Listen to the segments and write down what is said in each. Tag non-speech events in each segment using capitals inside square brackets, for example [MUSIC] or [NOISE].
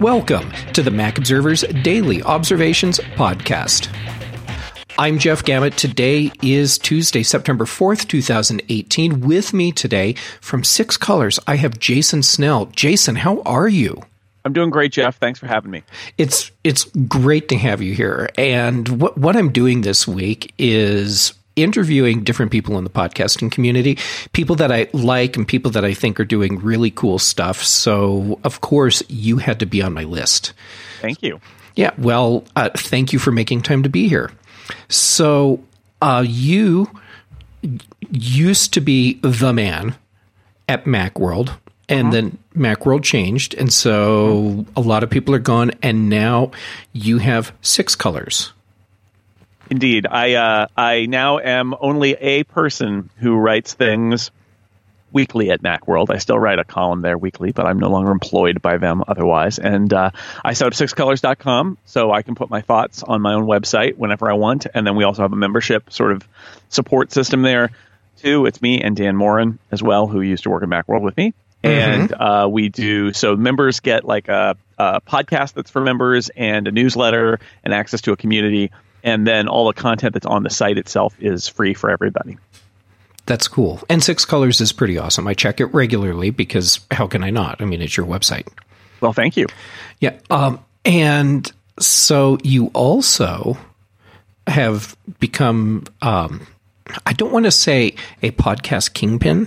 Welcome to the Mac Observer's Daily Observations Podcast. I'm Jeff Gamet. Today is Tuesday, September 4th, 2018. With me today from Six Colors, I have Jason Snell. Jason, how are you? I'm doing great, Jeff. Thanks for having me. It's it's great to have you here. And what what I'm doing this week is interviewing different people in the podcasting community, people that I like and people that I think are doing really cool stuff. So, of course, you had to be on my list. Thank you. Yeah, well, uh, thank you for making time to be here. So, uh, you used to be the man at Macworld, and uh-huh. then Macworld changed, and so a lot of people are gone, and now you have six colors. Indeed, I uh, I now am only a person who writes things weekly at Macworld. I still write a column there weekly, but I'm no longer employed by them otherwise. And uh, I set up sixcolors.com so I can put my thoughts on my own website whenever I want. And then we also have a membership sort of support system there too. It's me and Dan Moren as well, who used to work at Macworld with me. Mm-hmm. And uh, we do so members get like a, a podcast that's for members and a newsletter and access to a community and then all the content that's on the site itself is free for everybody. That's cool. And Six Colors is pretty awesome. I check it regularly because how can I not? I mean, it's your website. Well, thank you. Yeah. Um, and so you also have become, um, I don't want to say a podcast kingpin,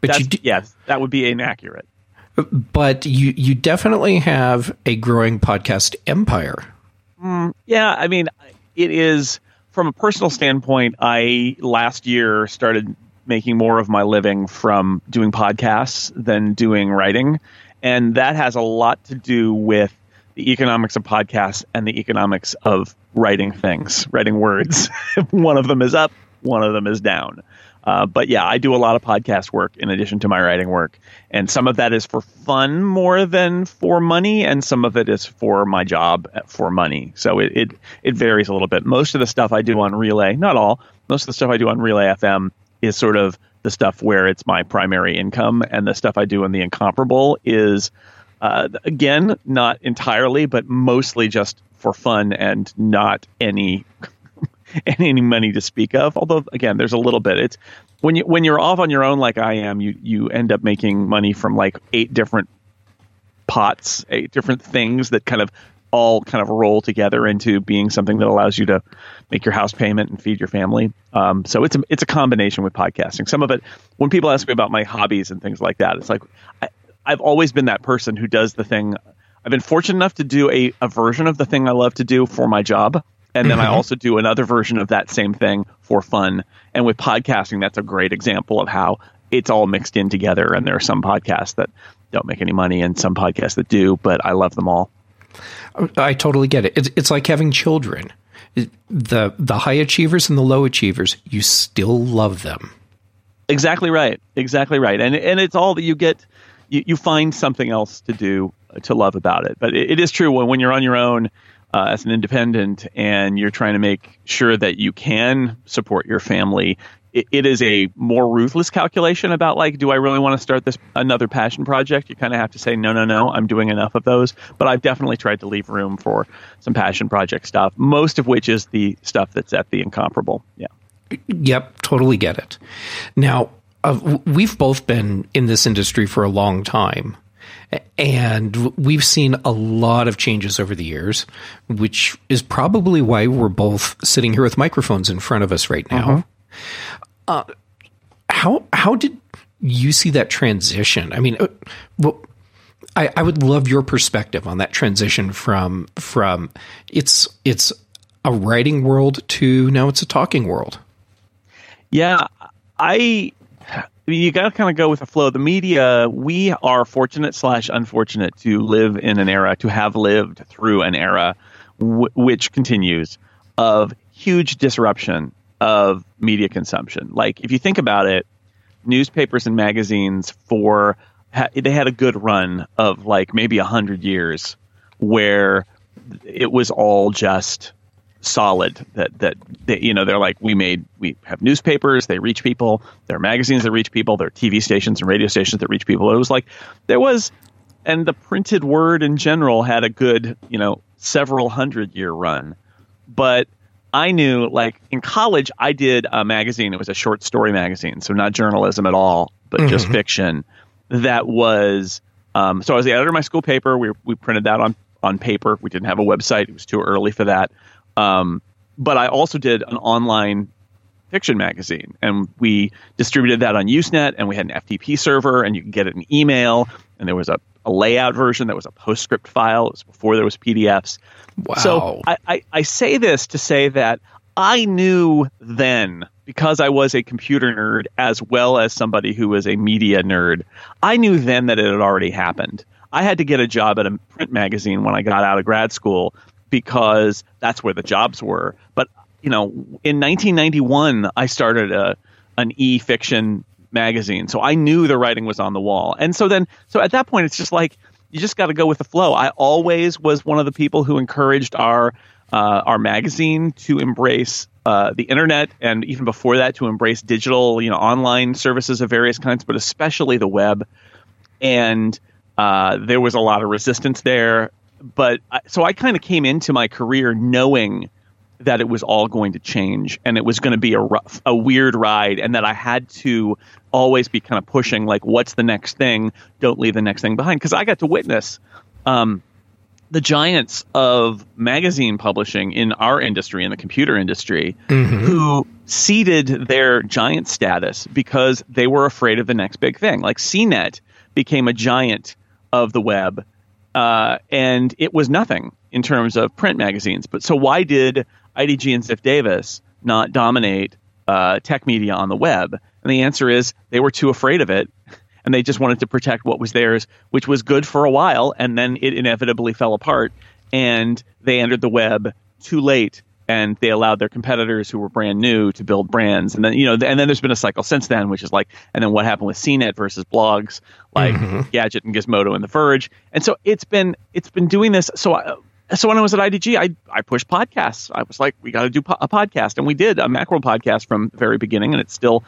but That's, you do, yes, that would be inaccurate. But you you definitely have a growing podcast empire. Mm, yeah, I mean, it is from a personal standpoint. I last year started making more of my living from doing podcasts than doing writing, and that has a lot to do with the economics of podcasts and the economics of writing things, writing words. [LAUGHS] one of them is up, one of them is down. Uh, but yeah, I do a lot of podcast work in addition to my writing work, and some of that is for fun more than for money, and some of it is for my job for money. So it it, it varies a little bit. Most of the stuff I do on Relay, not all, most of the stuff I do on Relay FM is sort of the stuff where it's my primary income, and the stuff I do in the Incomparable is. Uh, again, not entirely, but mostly just for fun and not any [LAUGHS] any money to speak of. Although again, there's a little bit. It's when you when you're off on your own like I am, you you end up making money from like eight different pots, eight different things that kind of all kind of roll together into being something that allows you to make your house payment and feed your family. Um, so it's a it's a combination with podcasting. Some of it, when people ask me about my hobbies and things like that, it's like I, I've always been that person who does the thing. I've been fortunate enough to do a, a version of the thing I love to do for my job. And then mm-hmm. I also do another version of that same thing for fun. And with podcasting, that's a great example of how it's all mixed in together. And there are some podcasts that don't make any money and some podcasts that do, but I love them all. I totally get it. It's, it's like having children. The the high achievers and the low achievers, you still love them. Exactly right. Exactly right. And and it's all that you get. You, you find something else to do to love about it. But it, it is true when when you're on your own, uh, as an independent and you're trying to make sure that you can support your family, it, it is a more ruthless calculation about like, do I really want to start this another passion project? You kind of have to say, no, no, no, I'm doing enough of those. But I've definitely tried to leave room for some passion project stuff, most of which is the stuff that's at the incomparable. Yeah. Yep, totally get it. Now, uh, we've both been in this industry for a long time. And we've seen a lot of changes over the years, which is probably why we're both sitting here with microphones in front of us right now. Uh-huh. Uh, how how did you see that transition? I mean, uh, well, I, I would love your perspective on that transition from from it's it's a writing world to now it's a talking world. Yeah, I you got to kind of go with the flow. The media, we are fortunate slash unfortunate to live in an era, to have lived through an era w- which continues of huge disruption of media consumption. Like if you think about it, newspapers and magazines for they had a good run of like maybe a hundred years where it was all just solid that that they, you know they're like we made we have newspapers they reach people there are magazines that reach people there are tv stations and radio stations that reach people it was like there was and the printed word in general had a good, you know, several hundred year run. But I knew, like in college, I did a magazine. It was a short story magazine, so not journalism at all, but mm-hmm. just fiction. That was um, so I was the editor of my school paper. We we printed that on on paper. We didn't have a website. It was too early for that. Um, but I also did an online fiction magazine, and we distributed that on Usenet, and we had an FTP server, and you could get it in email, and there was a, a layout version that was a PostScript file. It was before there was PDFs. Wow. So I, I, I say this to say that I knew then because I was a computer nerd as well as somebody who was a media nerd. I knew then that it had already happened. I had to get a job at a print magazine when I got out of grad school because that's where the jobs were. But you know, in 1991, I started a an e fiction magazine, so I knew the writing was on the wall. And so then, so at that point, it's just like you just got to go with the flow. I always was one of the people who encouraged our uh, our magazine to embrace uh, the internet, and even before that, to embrace digital, you know, online services of various kinds, but especially the web. And uh, there was a lot of resistance there but so I kind of came into my career knowing that it was all going to change and it was going to be a rough, a weird ride and that I had to always be kind of pushing like what's the next thing? Don't leave the next thing behind. Because I got to witness um, the giants of magazine publishing in our industry in the computer industry mm-hmm. who ceded their giant status because they were afraid of the next big thing. Like CNET became a giant of the web uh, and it was nothing in terms of print magazines. But so why did IDG and Ziff Davis not dominate uh, tech media on the web? And the answer is they were too afraid of it, [LAUGHS] and they just wanted to protect what was theirs, which was good for a while, and then it inevitably fell apart, and they entered the web too late and they allowed their competitors who were brand new to build brands. And then, you know, and then there's been a cycle since then, which is like, and then what happened with CNET versus blogs like mm-hmm. Gadget and Gizmodo and The Verge. And so it's been, it's been doing this. So I, so when I was at IDG, I, I pushed podcasts. I was like, we got to do po- a podcast. And we did a Macworld podcast from the very beginning, and it's still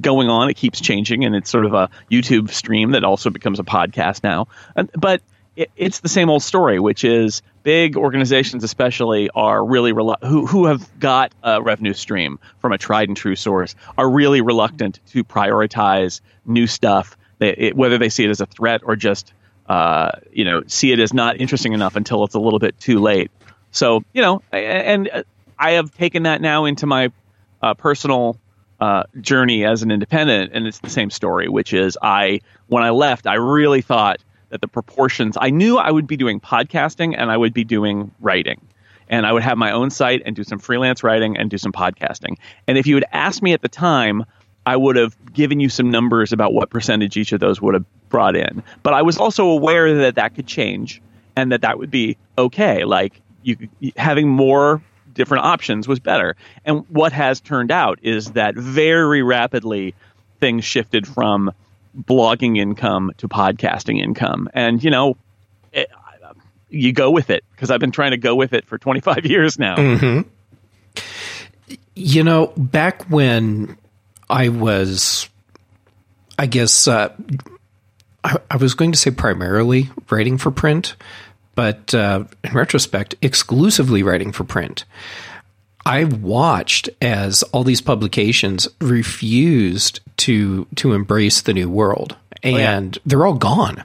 going on. It keeps changing, and it's sort of a YouTube stream that also becomes a podcast now. And, but it, it's the same old story, which is big organizations, especially, are really relu- who who have got a revenue stream from a tried and true source are really reluctant to prioritize new stuff. They, it, whether they see it as a threat or just uh, you know see it as not interesting enough until it's a little bit too late. So you know, and I have taken that now into my uh, personal uh, journey as an independent, and it's the same story, which is I when I left, I really thought that the proportions I knew I would be doing podcasting and I would be doing writing. And I would have my own site and do some freelance writing and do some podcasting. And if you had asked me at the time, I would have given you some numbers about what percentage each of those would have brought in. But I was also aware that that could change and that that would be okay. Like you having more different options was better. And what has turned out is that very rapidly things shifted from blogging income to podcasting income. And, you know, it, you go with it because I've been trying to go with it for 25 [LAUGHS] years now. Mm-hmm. You know, back when I was, I guess, uh, I, I, was going to say primarily writing for print, but uh, in retrospect, exclusively writing for print. I watched as all these publications refused to to embrace the new world, and oh, yeah. they're all gone.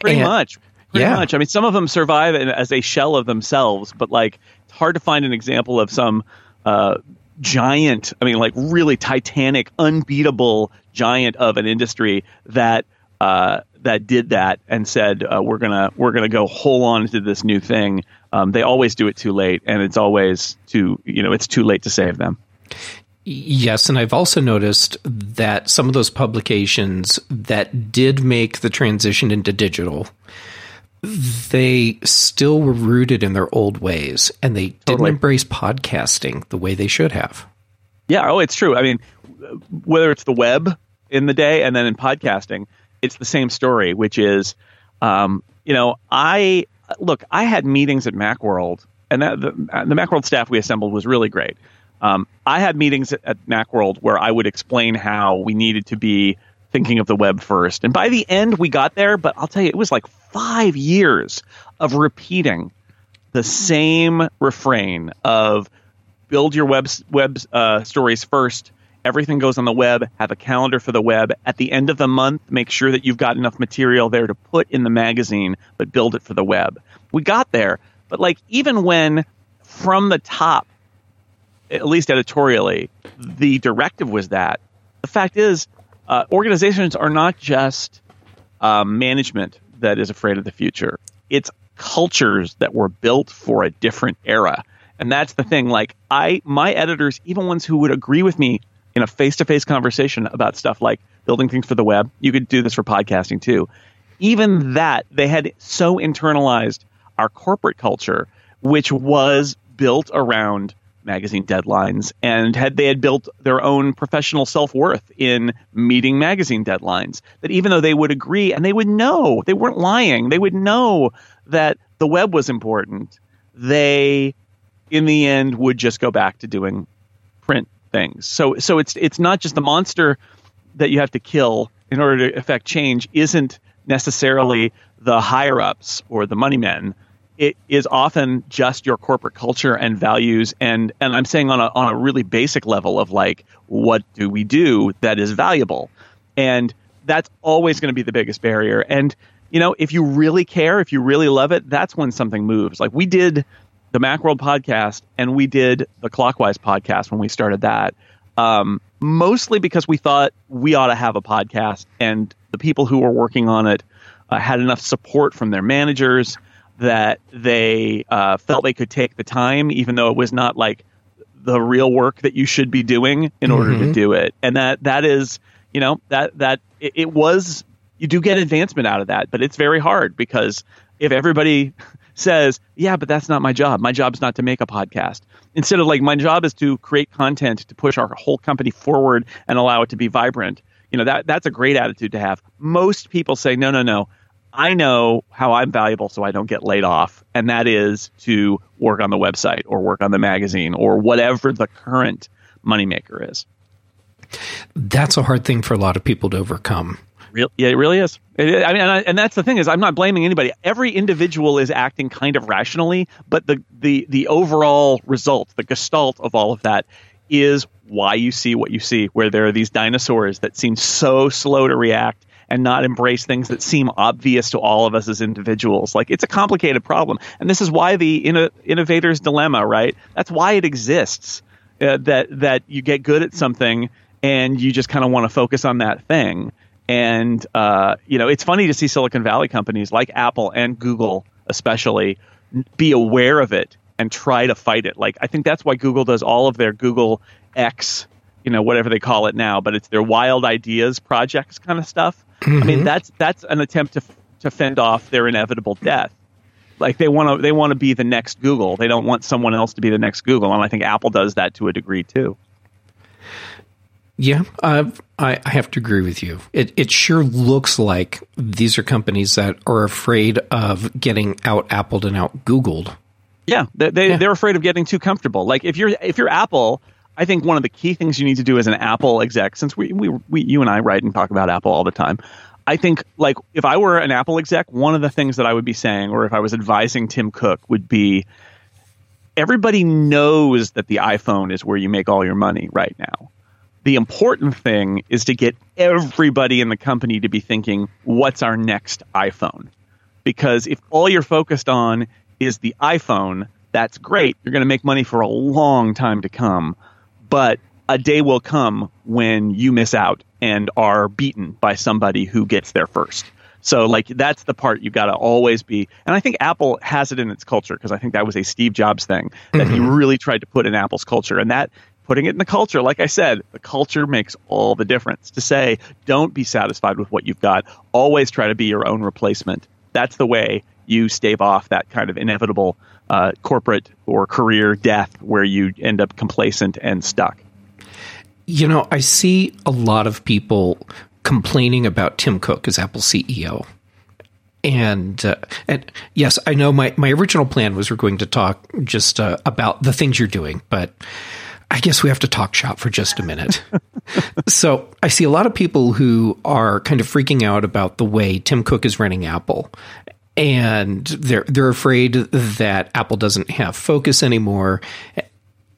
Pretty and, much, pretty yeah. much. I mean, some of them survive as a shell of themselves, but like it's hard to find an example of some uh, giant. I mean, like really titanic, unbeatable giant of an industry that uh, that did that and said uh, we're gonna we're gonna go whole on to this new thing. Um, they always do it too late, and it's always too you know it's too late to save them. Yes, and I've also noticed that some of those publications that did make the transition into digital, they still were rooted in their old ways, and they didn't embrace podcasting the way they should have. Yeah, oh, it's true. I mean, whether it's the web in the day and then in podcasting, it's the same story, which is, um, you know, I look, I had meetings at MacWorld, and that, the, the MacWorld staff we assembled was really great. Um, I had meetings at, at MacWorld where I would explain how we needed to be thinking of the web first. And by the end, we got there, but I'll tell you, it was like five years of repeating the same refrain of build your web web uh, stories first. Everything goes on the web. Have a calendar for the web. At the end of the month, make sure that you've got enough material there to put in the magazine, but build it for the web. We got there, but like even when from the top, at least editorially, the directive was that the fact is uh, organizations are not just uh, management that is afraid of the future. It's cultures that were built for a different era. And that's the thing. Like I, my editors, even ones who would agree with me in a face-to-face conversation about stuff like building things for the web. You could do this for podcasting too. Even that, they had so internalized our corporate culture, which was built around magazine deadlines and had they had built their own professional self-worth in meeting magazine deadlines that even though they would agree and they would know they weren't lying they would know that the web was important they in the end would just go back to doing things. So so it's it's not just the monster that you have to kill in order to affect change isn't necessarily the higher ups or the money men. It is often just your corporate culture and values and and I'm saying on a on a really basic level of like what do we do that is valuable? And that's always going to be the biggest barrier. And you know if you really care if you really love it that's when something moves. Like we did the Macworld podcast and we did the Clockwise podcast when we started that um, mostly because we thought we ought to have a podcast and the people who were working on it uh, had enough support from their managers that they uh, felt they could take the time, even though it was not like the real work that you should be doing in order mm-hmm. to do it. And that that is, you know, that that it, it, was you do get advancement out of that, but it's very hard because if everybody says, "Yeah, but that's not my job. My job is not to make a podcast." Instead of like my job is to create content to push our whole company forward and allow it to be vibrant. You know, that that's a great attitude to have. Most people say, "No, no, no. I know how I'm valuable so I don't get laid off, and that is to work on the website or work on the magazine or whatever the current moneymaker is. That's a hard thing for a lot of people to overcome. Real, yeah, it really is. It, I mean, and, I, and, that's the thing is, I'm not blaming anybody. Every individual is acting kind of rationally, but the the the overall result, the gestalt of all of that, is why you see what you see. Where there are these dinosaurs that seem so slow to react and not embrace things that seem obvious to all of us as individuals. Like it's a complicated problem, and this is why the inno- innovator's dilemma, right? That's why it exists. Uh, that that you get good at something and you just kind of want to focus on that thing. And uh, you know, it's funny to see Silicon Valley companies like Apple and Google, especially, be aware of it and try to fight it. Like I think that's why Google does all of their Google X, you know, whatever they call it now, but it's their wild ideas projects kind of stuff. Mm-hmm. I mean, mm-hmm. that's that's an attempt to to fend off their inevitable death. Like they want to they want to be the next Google. They don't want someone else to be the next Google, and I think Apple does that to a degree too. Yeah, uh, I, I have to agree with you. It it sure looks like these are companies that are afraid of getting out Appled and out Googled. Yeah, they, they yeah. they're afraid of getting too comfortable. Like if you're if you're Apple, I think one of the key things you need to do as an Apple exec, since we, we, we you and I write and talk about Apple all the time, I think like if I were an Apple exec, one of the things that I would be saying, or if I was advising Tim Cook, would be everybody knows that the iPhone is where you make all your money right now. The important thing is to get everybody in the company to be thinking, what's our next iPhone? Because if all you're focused on is the iPhone, that's great. You're going to make money for a long time to come but a day will come when you miss out and are beaten by somebody who gets there first. So like that's the part you got to always be. And I think Apple has it in its culture because I think that was a Steve Jobs thing that mm-hmm. he really tried to put in Apple's culture and that putting it in the culture like I said, the culture makes all the difference. To say don't be satisfied with what you've got, always try to be your own replacement. That's the way you stave off that kind of inevitable uh, corporate or career death where you end up complacent and stuck. You know, I see a lot of people complaining about Tim Cook as Apple CEO. And uh, and yes, I know my, my original plan was we're going to talk just uh, about the things you're doing, but I guess we have to talk shop for just a minute. [LAUGHS] so I see a lot of people who are kind of freaking out about the way Tim Cook is running Apple. And they're they're afraid that Apple doesn't have focus anymore.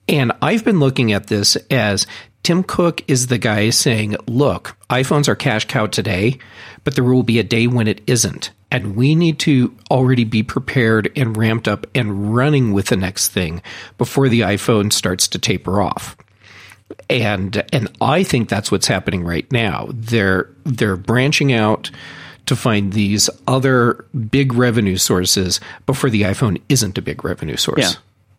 And I've been looking at this as Tim Cook is the guy saying, look, iPhones are cash cow today, but there will be a day when it isn't. And we need to already be prepared and ramped up and running with the next thing before the iPhone starts to taper off. And and I think that's what's happening right now. They're they're branching out to find these other big revenue sources before the iPhone isn't a big revenue source. Yeah.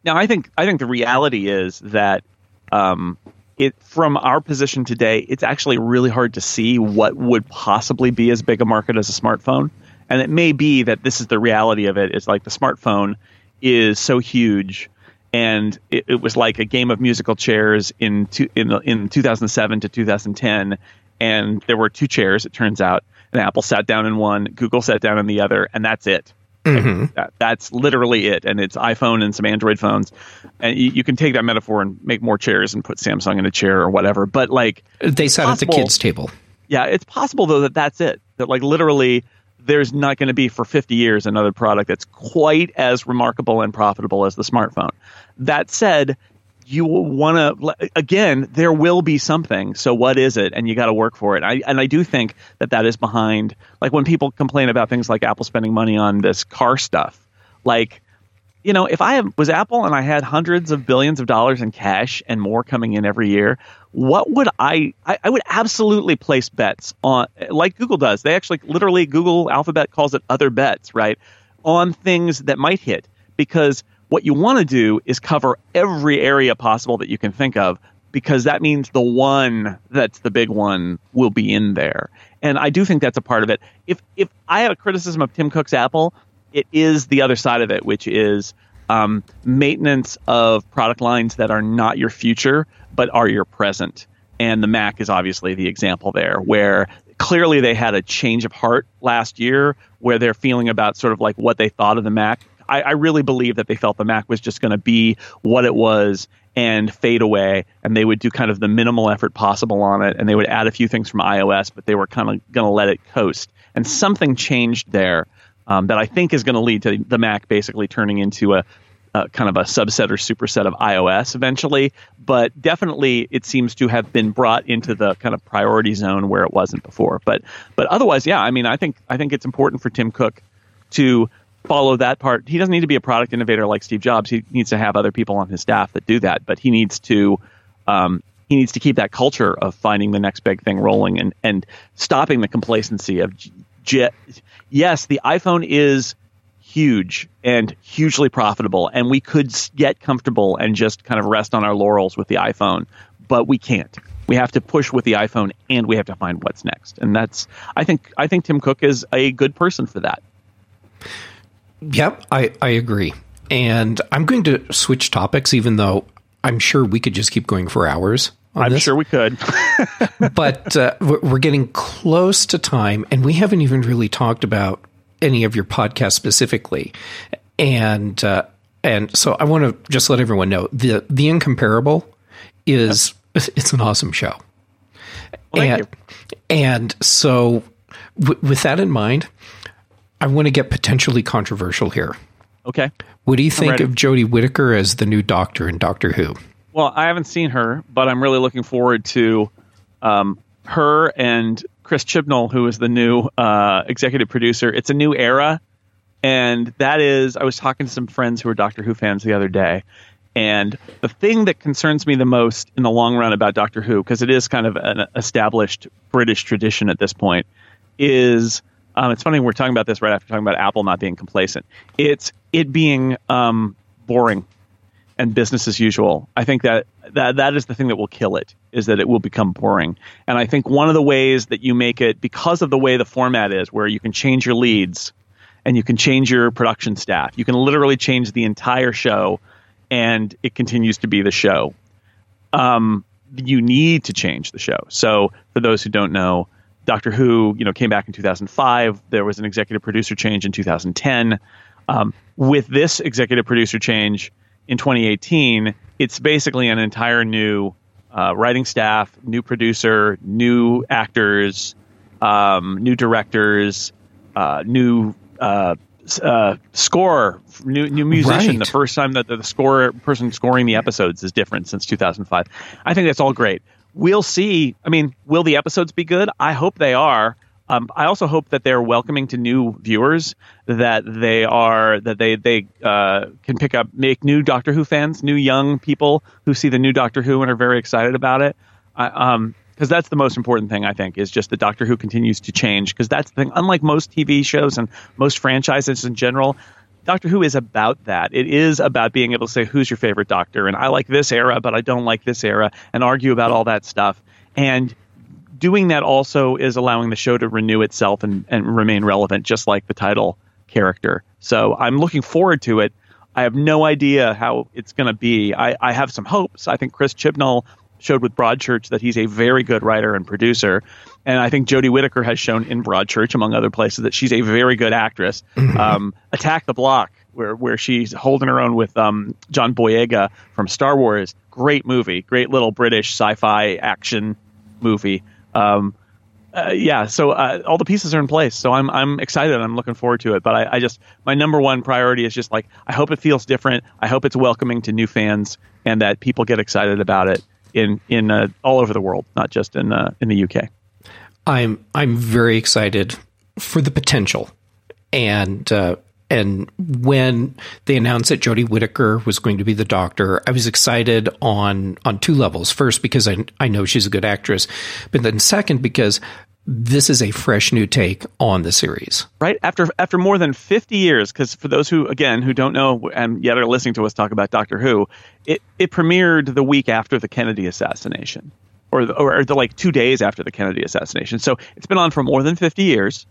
Now I think I think the reality is that um, it from our position today, it's actually really hard to see what would possibly be as big a market as a smartphone. And it may be that this is the reality of it. It's like the smartphone is so huge, and it, it was like a game of musical chairs in two, in in 2007 to 2010, and there were two chairs. It turns out, and Apple sat down in one, Google sat down in the other, and that's it. Mm-hmm. That, that's literally it, and it's iPhone and some Android phones, and you, you, can take that metaphor and make more chairs and put Samsung in a chair or whatever. But like they sat possible, at the kids' table. Yeah, it's possible though that that's it. That like literally there's not going to be for 50 years another product that's quite as remarkable and profitable as the smartphone. That said, you want to again there will be something so what is it and you got to work for it I, and i do think that that is behind like when people complain about things like apple spending money on this car stuff like you know if i was apple and i had hundreds of billions of dollars in cash and more coming in every year what would I, I, I would absolutely place bets on like Google does. They actually literally Google Alphabet calls it other bets, right? On things that might hit because what you want to do is cover every area possible that you can think of because that means the one that's the big one will be in there. And I do think that's a part of it. If if I have a criticism of Tim Cook's Apple, it is the other side of it, which is um, maintenance of product lines that are not your future but are your present. And the Mac is obviously the example there, where clearly they had a change of heart last year, where they're feeling about sort of like what they thought of the Mac. I, I really believe that they felt the Mac was just going to be what it was and fade away, and they would do kind of the minimal effort possible on it, and they would add a few things from iOS, but they were kind of going to let it coast. And something changed there um, that I think is going to lead to the Mac basically turning into a, a, kind of a subset or superset of iOS eventually. But definitely, it seems to have been brought into the kind of priority zone where it wasn't before. But but otherwise, yeah, I mean, I think I think it's important for Tim Cook to follow that part. He doesn't need to be a product innovator like Steve Jobs. He needs to have other people on his staff that do that. But he needs to um, he needs to keep that culture of finding the next big thing rolling and and stopping the complacency of jet. Yes, the iPhone is huge and hugely profitable, and we could get comfortable and just kind of rest on our laurels with the iPhone, but we can't. We have to push with the iPhone, and we have to find what's next. And that's, I think, I think Tim Cook is a good person for that. Yep, I, I agree. And I'm going to switch topics, even though I'm sure we could just keep going for hours. I'm this. sure we could. [LAUGHS] but uh, we're getting close to time, and we haven't even really talked about any of your podcasts specifically. And uh, and so I want to just let everyone know the the incomparable is [LAUGHS] it's an awesome show. Well, and and so w- with that in mind, I want to get potentially controversial here. Okay. What do you think of Jodie Whittaker as the new Doctor in Doctor Who? Well, I haven't seen her, but I'm really looking forward to um, her and Chris Chibnall, who is the new uh, executive producer. It's a new era, and that is, I was talking to some friends who are Doctor Who fans the other day, and the thing that concerns me the most in the long run about Doctor Who, because it is kind of an established British tradition at this point, is um, it's funny we're talking about this right after talking about Apple not being complacent. It's it being um, boring and business as usual. I think that, that that is the thing that will kill it is that it will become boring. And I think one of the ways that you make it because of the way the format is where you can change your leads and you can change your production staff. You can literally change the entire show and it continues to be the show. Um, you need to change the show. So for those who don't know, Doctor Who, you know, came back in 2005. There was an executive producer change in 2010. Um, with this executive producer change, in 2018, it's basically an entire new uh, writing staff, new producer, new actors, um, new directors, uh, new uh, uh, score, new new musician. Right. The first time that the, the score person scoring the episodes is different since 2005. I think that's all great. We'll see. I mean, will the episodes be good? I hope they are. Um, I also hope that they're welcoming to new viewers, that they are that they they uh, can pick up make new Doctor Who fans, new young people who see the new Doctor Who and are very excited about it. Um, because that's the most important thing I think is just the Doctor Who continues to change because that's the thing. Unlike most TV shows and most franchises in general, Doctor Who is about that. It is about being able to say who's your favorite Doctor, and I like this era, but I don't like this era, and argue about all that stuff. And doing that also is allowing the show to renew itself and, and remain relevant, just like the title character. So I'm looking forward to it. I have no idea how it's going to be. I, I have some hopes. I think Chris Chibnall showed with Broadchurch that he's a very good writer and producer. And I think Jodie Whittaker has shown in Broadchurch, among other places, that she's a very good actress. [LAUGHS] Um, Attack the Block, where, where she's holding her own with um, John Boyega from Star Wars, great movie, great little British sci fi action movie. Um, uh, yeah, so uh, all the pieces are in place. So I'm I'm excited. I'm looking forward to it. But I, I just my number one priority is just like I hope it feels different. I hope it's welcoming to new fans and that people get excited about it in in uh, all over the world, not just in uh, in the UK. I'm I'm very excited for the potential, and uh, and when they announced that Jodie Whittaker was going to be the Doctor, I was excited on on two levels. First, because I I know she's a good actress, but then second because this is a fresh new take on the series. Right after after more than fifty years, because for those who again who don't know and yet are listening to us talk about Doctor Who, it it premiered the week after the Kennedy assassination, or the, or the like two days after the Kennedy assassination. So it's been on for more than fifty years.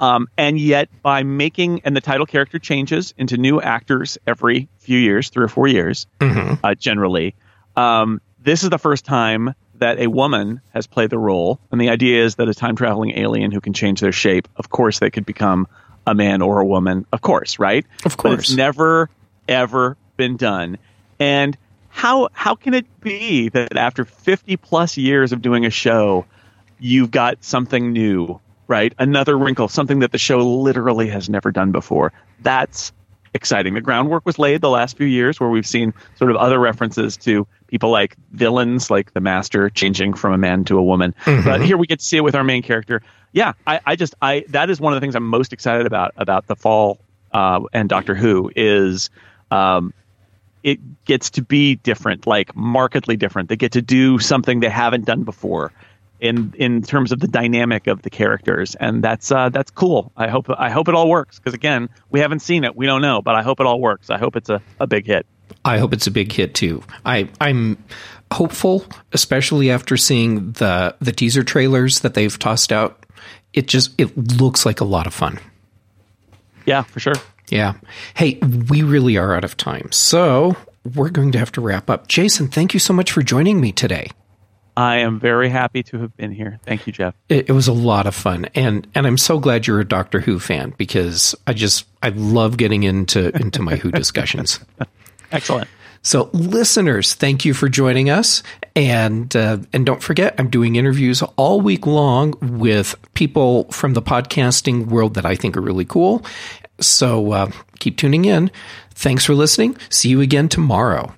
Um, and yet, by making and the title character changes into new actors every few years, three or four years, uh, generally, um, this is the first time that a woman has played the role. And the idea is that a time traveling alien who can change their shape, of course, they could become a man or a woman, of course, right? Of But it's course. never ever been done. And how how can it be that after 50 plus years of doing a show, you've got something new, right? Another wrinkle, something that the show literally has never done before. That's exciting. The groundwork was laid the last few years where we've seen sort of other references to people like villains, like the master changing from a man to a woman. But here we get to see it with our main character. Yeah, I, I just I that is one of the things I'm most excited about about the fall uh, and Doctor Who is um, it gets to be different, like markedly different. They get to do something they haven't done before in in terms of the dynamic of the characters, and that's uh, that's cool. I hope I hope it all works because again, we haven't seen it, we don't know, but I hope it all works. I hope it's a, a big hit. I hope it's a big hit too. I I'm hopeful, especially after seeing the the teaser trailers that they've tossed out. It just it looks like a lot of fun. Yeah, for sure. Yeah. Hey, we really are out of time. So, we're going to have to wrap up. Jason, thank you so much for joining me today. I am very happy to have been here. Thank you, Jeff. It, it was a lot of fun, and and I'm so glad you're a Doctor Who fan because I just I love getting into into my Who discussions. [LAUGHS] Excellent. So, listeners, thank you for joining us, and uh, and don't forget, I'm doing interviews all week long with people from the podcasting world that I think are really cool. So, uh, keep tuning in. Thanks for listening. See you again tomorrow.